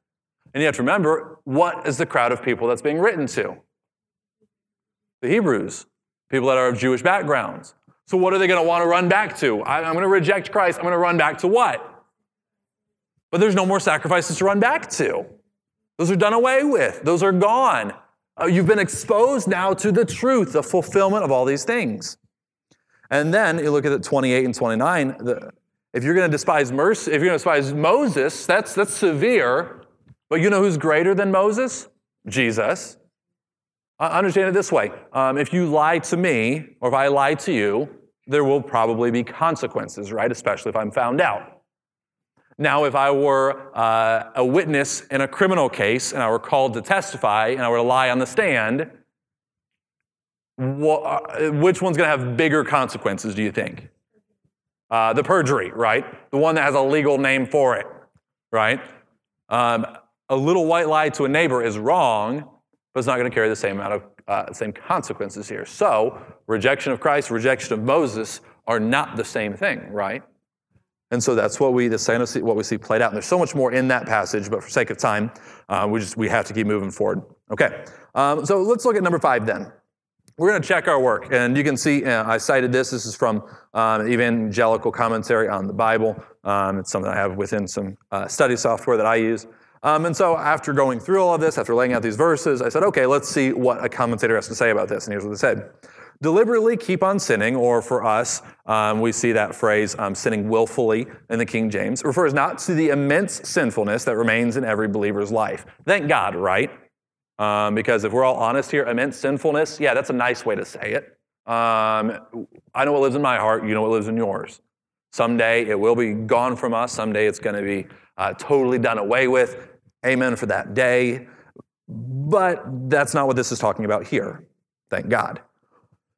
[SPEAKER 1] And you have to remember what is the crowd of people that's being written to? The Hebrews, people that are of Jewish backgrounds. So, what are they going to want to run back to? I, am going to reject Christ. I'm going to run back to what? But there's no more sacrifices to run back to. Those are done away with, those are gone. Uh, you've been exposed now to the truth, the fulfillment of all these things. And then you look at it 28 and 29. The, if you're going to despise mercy, if you're going to despise Moses, that's, that's severe. But you know who's greater than Moses? Jesus. Uh, understand it this way um, if you lie to me, or if I lie to you, there will probably be consequences, right? Especially if I'm found out. Now, if I were uh, a witness in a criminal case and I were called to testify and I were to lie on the stand, uh, which one's going to have bigger consequences, do you think? Uh, the perjury, right? The one that has a legal name for it, right? Um, a little white lie to a neighbor is wrong, but it's not going to carry the same amount of uh, same consequences here. So, rejection of Christ, rejection of Moses are not the same thing, right? And so that's what we, the what we see played out. And there's so much more in that passage, but for sake of time, uh, we just we have to keep moving forward. Okay, um, so let's look at number five then. We're going to check our work, and you can see uh, I cited this. This is from um, Evangelical Commentary on the Bible. Um, it's something I have within some uh, study software that I use. Um, and so after going through all of this, after laying out these verses, I said, okay, let's see what a commentator has to say about this. And here's what they said deliberately keep on sinning, or for us, um, we see that phrase, um, sinning willfully in the King James, refers not to the immense sinfulness that remains in every believer's life. Thank God, right? Um, because if we're all honest here, immense sinfulness, yeah, that's a nice way to say it. Um, I know what lives in my heart, you know what lives in yours. Someday it will be gone from us, someday it's going to be uh, totally done away with. Amen for that day. But that's not what this is talking about here. Thank God.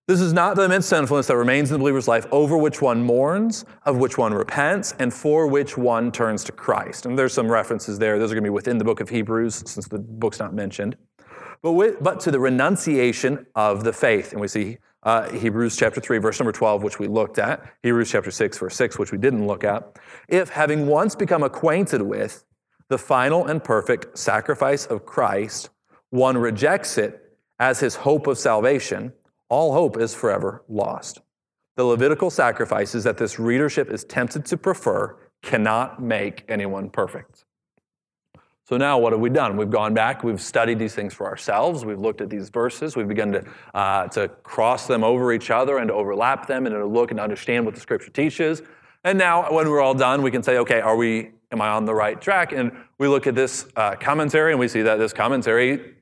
[SPEAKER 1] This is not the immense sinfulness that remains in the believer's life, over which one mourns, of which one repents, and for which one turns to Christ. And there's some references there. Those are going to be within the book of Hebrews, since the book's not mentioned. But, with, but to the renunciation of the faith. And we see uh, Hebrews chapter 3, verse number 12, which we looked at, Hebrews chapter 6, verse 6, which we didn't look at. If, having once become acquainted with the final and perfect sacrifice of Christ, one rejects it as his hope of salvation, all hope is forever lost. The Levitical sacrifices that this readership is tempted to prefer cannot make anyone perfect. So now what have we done? We've gone back, we've studied these things for ourselves, we've looked at these verses, we've begun to, uh, to cross them over each other and to overlap them and to look and understand what the scripture teaches. And now when we're all done, we can say, okay, are we, am I on the right track? And we look at this uh, commentary and we see that this commentary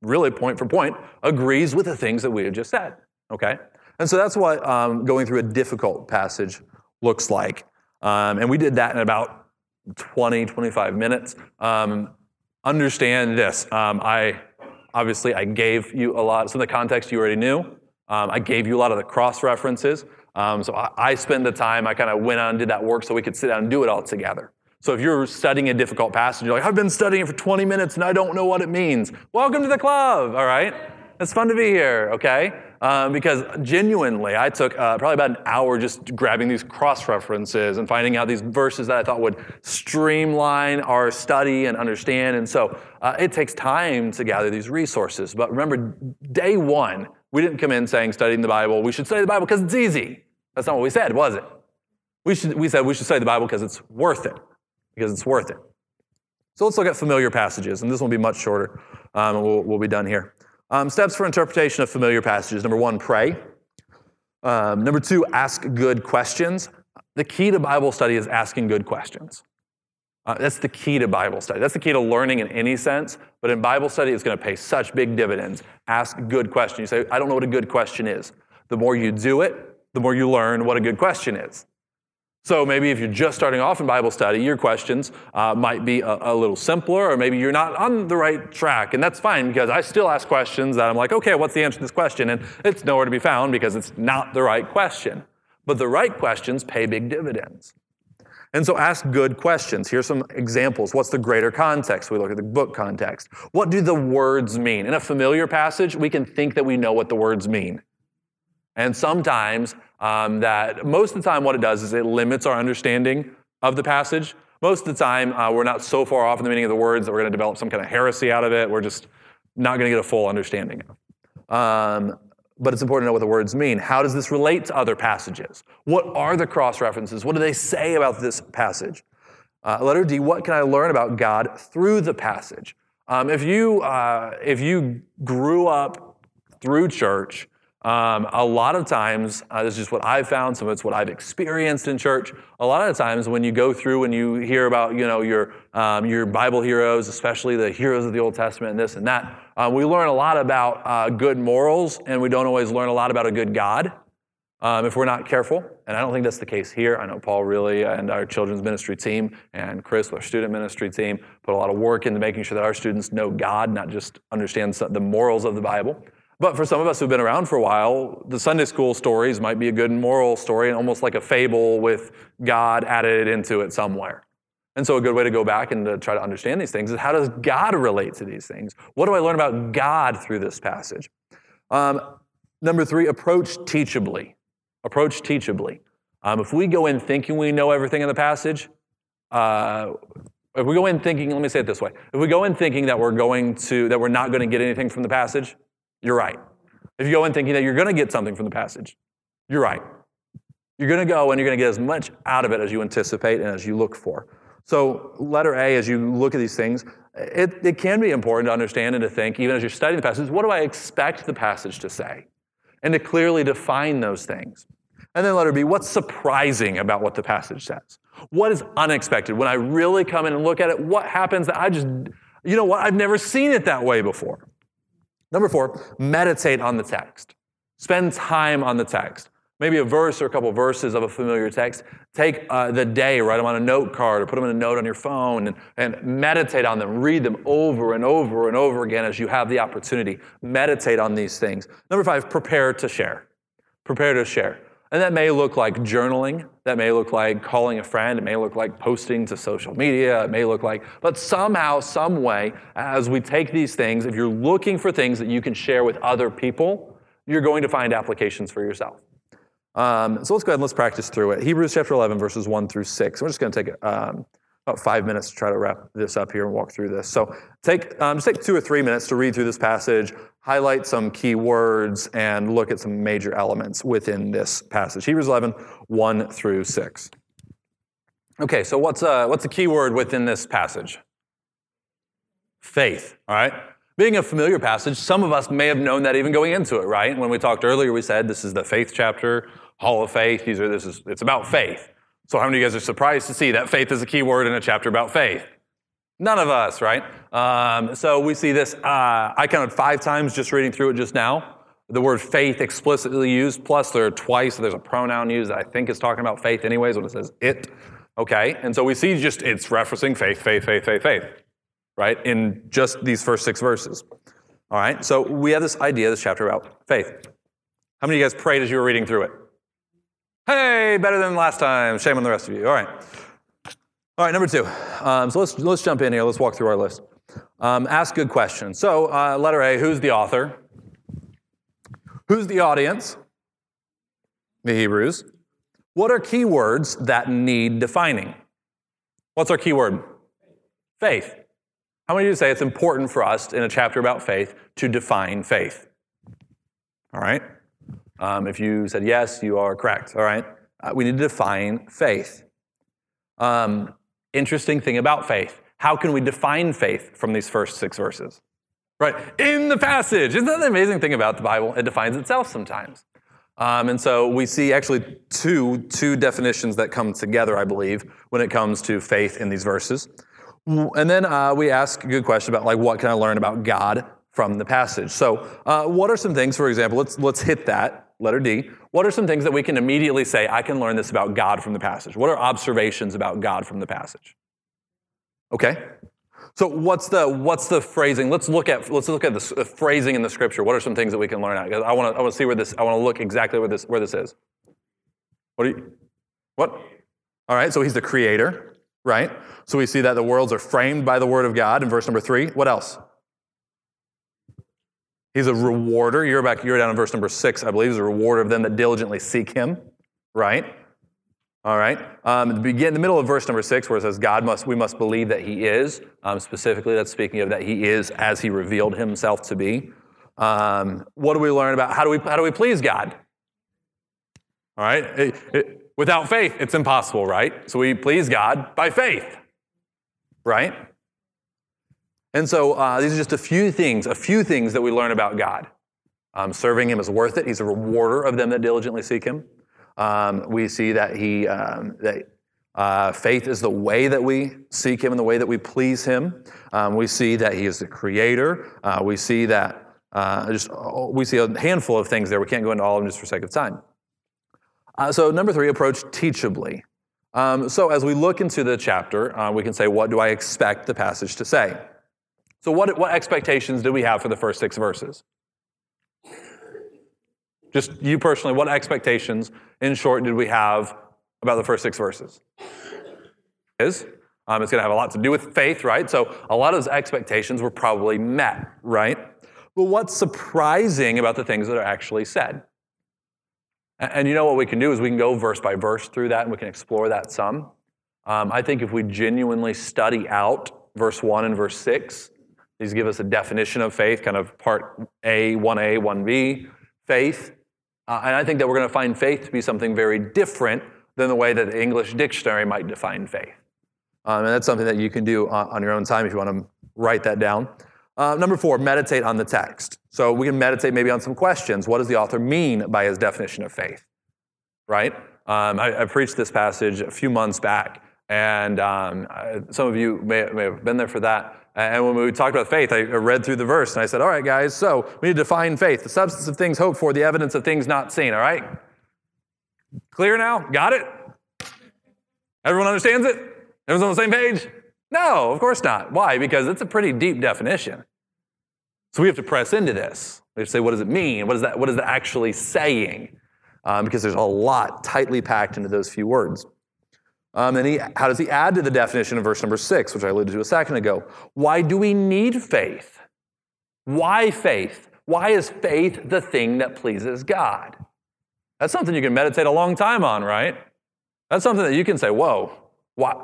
[SPEAKER 1] really point for point, agrees with the things that we have just said. Okay? And so that's what um, going through a difficult passage looks like. Um, and we did that in about 20, 25 minutes. Um, understand this. Um, I obviously I gave you a lot, some of the context you already knew. Um, I gave you a lot of the cross references. Um, so I, I spent the time, I kind of went on and did that work so we could sit down and do it all together. So if you're studying a difficult passage, you're like, I've been studying it for 20 minutes and I don't know what it means. Welcome to the club, all right? It's fun to be here, okay? Um, because genuinely, I took uh, probably about an hour just grabbing these cross references and finding out these verses that I thought would streamline our study and understand. And so uh, it takes time to gather these resources. But remember, day one, we didn't come in saying studying the Bible, we should study the Bible because it's easy. That's not what we said, was it? We, should, we said we should study the Bible because it's worth it because it's worth it. So let's look at familiar passages, and this will be much shorter, um, and we'll, we'll, be done here. Um, steps for interpretation of familiar passages. Number one, pray. Um, number two, ask good questions. The key to Bible study is asking good questions. Uh, that's the key to Bible study. That's the key to learning in any sense, but in Bible study, it's going to pay such big dividends. Ask good questions. You say, I don't know what a good question is. The more you do it, the more you learn what a good question is. So maybe if you're just starting off in Bible study, your questions uh, might be a, a, little simpler, or maybe you're not on the right track. And that's fine because I still ask questions that I'm like, okay, what's the answer to this question? And it's nowhere to be found because it's not the right question. But the right questions pay big dividends. And so ask good questions. Here's some examples. What's the greater context? We look at the book context. What do the words mean? In a familiar passage, we can think that we know what the words mean. And sometimes um, that most of the time what it does is it limits our understanding of the passage. Most of the time uh, we're not so far off in the meaning of the words that we're going to develop some kind of heresy out of it. We're just not going to get a full understanding of. Um, but it's important to know what the words mean. How does this relate to other passages? What are the cross references? What do they say about this passage? Uh, letter D, what can I learn about God through the passage? Um, if, you, uh, if you grew up through church Um, a lot of times, uh, this is just what I've found. Some of it's what I've experienced in church. A lot of times, when you go through and you hear about, you know, your um, your Bible heroes, especially the heroes of the Old Testament, and this and that, uh, we learn a lot about uh, good morals, and we don't always learn a lot about a good God um, if we're not careful. And I don't think that's the case here. I know Paul really and our children's ministry team and Chris, our student ministry team, put a lot of work into making sure that our students know God, not just understand the morals of the Bible. But for some of us who've been around for a while, the Sunday school stories might be a good moral story and almost like a fable with God added into it somewhere. And so, a good way to go back and to try to understand these things is how does God relate to these things? What do I learn about God through this passage? Um, number three, approach teachably. Approach teachably. Um, if we go in thinking we know everything in the passage, uh, if we go in thinking, let me say it this way: if we go in thinking that we're going to that we're not going to get anything from the passage, you're right. If you go in thinking that you're going to get something from the passage, you're right. You're going to go and you're going to get as much out of it as you anticipate and as you look for. So, letter A, as you look at these things, it, it can be important to understand and to think, even as you're studying the passage, what do I expect the passage to say? And to clearly define those things. And then letter B, what's surprising about what the passage says? What is unexpected? When I really come in and look at it, what happens that I just, you know what, I've never seen it that way before. Number four, meditate on the text. Spend time on the text. Maybe a verse or a couple of verses of a familiar text. Take uh, the day, write them on a note card or put them in a note on your phone and, and meditate on them. Read them over and over and over again as you have the opportunity. Meditate on these things. Number five, prepare to share. Prepare to share. And that may look like journaling. That may look like calling a friend. It may look like posting to social media. It may look like, but somehow, some way, as we take these things, if you're looking for things that you can share with other people, you're going to find applications for yourself. Um, so let's go ahead and let's practice through it. Hebrews chapter 11, verses 1 through 6. We're just going to take um, about five minutes to try to wrap this up here and walk through this. So take um, just take two or three minutes to read through this passage, highlight some key words, and look at some major elements within this passage. Hebrews 11, 1 through 6. Okay, so what's a, uh, what's a key word within this passage? Faith, all right? Being a familiar passage, some of us may have known that even going into it, right? When we talked earlier, we said this is the faith chapter, Hall of Faith. These are this is it's about faith. So how many of you guys are surprised to see that faith is a key word in a chapter about faith? None of us, right? Um, so we see this, uh, I counted five times just reading through it just now. The word faith explicitly used, plus there are twice, there's a pronoun used that I think is talking about faith anyways when it says it. Okay, and so we see just it's referencing faith, faith, faith, faith, faith, right? In just these first six verses. All right, so we have this idea, this chapter about faith. How many of you guys prayed as you were reading through it? Hey, better than last time. Shame on the rest of you. All right. All right, number two. Um, so let's, let's jump in here. Let's walk through our list. Um, ask good questions. So, uh, letter A who's the author? Who's the audience? The Hebrews. What are keywords that need defining? What's our keyword? Faith. How many of you say it's important for us in a chapter about faith to define faith? All right. Um, if you said yes, you are correct. All right. Uh, we need to define faith. Um, interesting thing about faith. How can we define faith from these first six verses? Right, in the passage. Isn't that the amazing thing about the Bible? It defines itself sometimes. Um, and so we see actually two, two definitions that come together, I believe, when it comes to faith in these verses. And then uh, we ask a good question about like what can I learn about God from the passage. So, uh, what are some things, for example, let's, let's hit that letter D, what are some things that we can immediately say, I can learn this about God from the passage? What are observations about God from the passage? Okay. So what's the what's the phrasing? Let's look at let's look at the phrasing in the scripture. What are some things that we can learn out? I want to I want to see where this I want to look exactly where this where this is. What you what? All right, so he's the creator, right? So we see that the worlds are framed by the word of God in verse number 3. What else? He's a rewarder. You're back, you're down in verse number six, I believe. He's a rewarder of them that diligently seek him, right? All right. Um, the begin, the middle of verse number six, where it says, "God must, we must believe that He is." Um, specifically, that's speaking of that He is as He revealed Himself to be. Um, what do we learn about how do we how do we please God? All right. It, it, without faith, it's impossible, right? So we please God by faith, right? And so uh, these are just a few things, a few things that we learn about God. Um, serving him is worth it. He's a rewarder of them that diligently seek him. Um, we see that he um, that uh, faith is the way that we seek him and the way that we please him. Um, we see that he is the creator. Uh, we see that uh, just we see a handful of things there. We can't go into all of them just for sake of time. Uh, so number three, approach teachably. Um, so as we look into the chapter, uh, we can say, what do I expect the passage to say? So what, what expectations do we have for the first six verses? Just you personally, what expectations, in short, did we have about the first six verses? Is um, it's going to have a lot to do with faith, right? So a lot of those expectations were probably met, right? But what's surprising about the things that are actually said? And, and you know what we can do is we can go verse by verse through that and we can explore that some. Um, I think if we genuinely study out verse 1 and verse 6, these give us a definition of faith, kind of part A, 1A, 1B, faith. Uh, and I think that we're going to find faith to be something very different than the way that the English dictionary might define faith. Um, and that's something that you can do on, on, your own time if you want to write that down. Uh, number four, meditate on the text. So we can meditate maybe on some questions. What does the author mean by his definition of faith? Right? Um, I, I, preached this passage a few months back, and um, I, some of you may, may have been there for that. And when we talked about faith, I read through the verse and I said, All right, guys, so we need to define faith the substance of things hoped for, the evidence of things not seen, all right? Clear now? Got it? Everyone understands it? Everyone's on the same page? No, of course not. Why? Because it's a pretty deep definition. So we have to press into this. We have to say, what does it mean? What is that, what is that actually saying? Um, because there's a lot tightly packed into those few words. Um, and he, how does he add to the definition of verse number six, which I alluded to a second ago? Why do we need faith? Why faith? Why is faith the thing that pleases God? That's something you can meditate a long time on, right? That's something that you can say, whoa, why,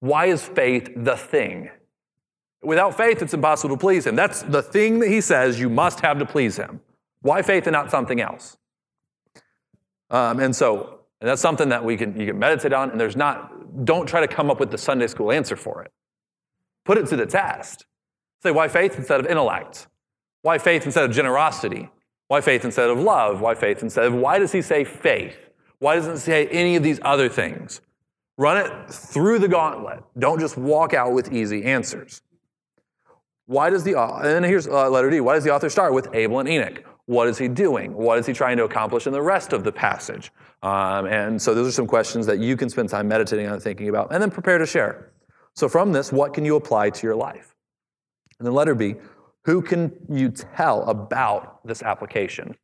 [SPEAKER 1] why is faith the thing? Without faith, it's impossible to please him. That's the thing that he says you must have to please him. Why faith and not something else? Um, and so and that's something that we can you can meditate on, and there's not, don't try to come up with the Sunday school answer for it. Put it to the test. Say, why faith instead of intellect? Why faith instead of generosity? Why faith instead of love? Why faith instead of why does he say faith? Why doesn't he say any of these other things? Run it through the gauntlet. Don't just walk out with easy answers. Why does the, and here's uh, letter D. Why does the author start with Abel and Enoch? What is he doing? What is he trying to accomplish in the rest of the passage? Um, and so those are some questions that you can spend time meditating on and thinking about, and then prepare to share. So from this, what can you apply to your life? And then letter B, who can you tell about this application?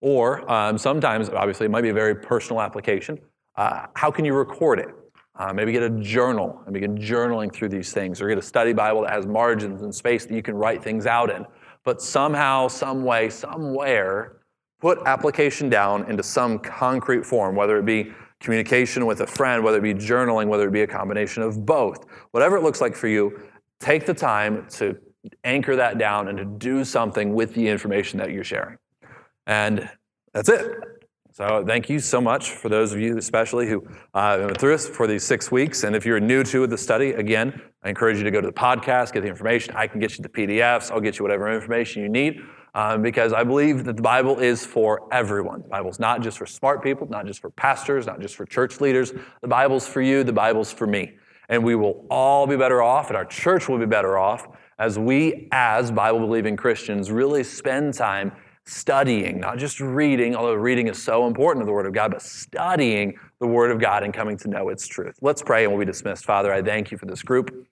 [SPEAKER 1] Or um, sometimes, obviously, it might be a very personal application. Uh, how can you record it? Uh, maybe get a journal and begin journaling through these things, or get a study Bible that has margins and space that you can write things out in but somehow, some way, somewhere, put application down into some concrete form, whether it be communication with a friend, whether it be journaling, whether it be a combination of both. Whatever it looks like for you, take the time to anchor that down and to do something with the information that you're sharing. And that's it. So thank you so much for those of you, especially who uh, went through us for these six weeks. And if you're new to the study, again, I encourage you to go to the podcast, get the information. I can get you the PDFs. I'll get you whatever information you need. Um, because I believe that the Bible is for everyone. The Bible's not just for smart people, not just for pastors, not just for church leaders. The Bible's for you, the Bible's for me. And we will all be better off, and our church will be better off as we, as Bible believing Christians, really spend time studying, not just reading, although reading is so important to the Word of God, but studying the Word of God and coming to know its truth. Let's pray and we'll be dismissed. Father, I thank you for this group.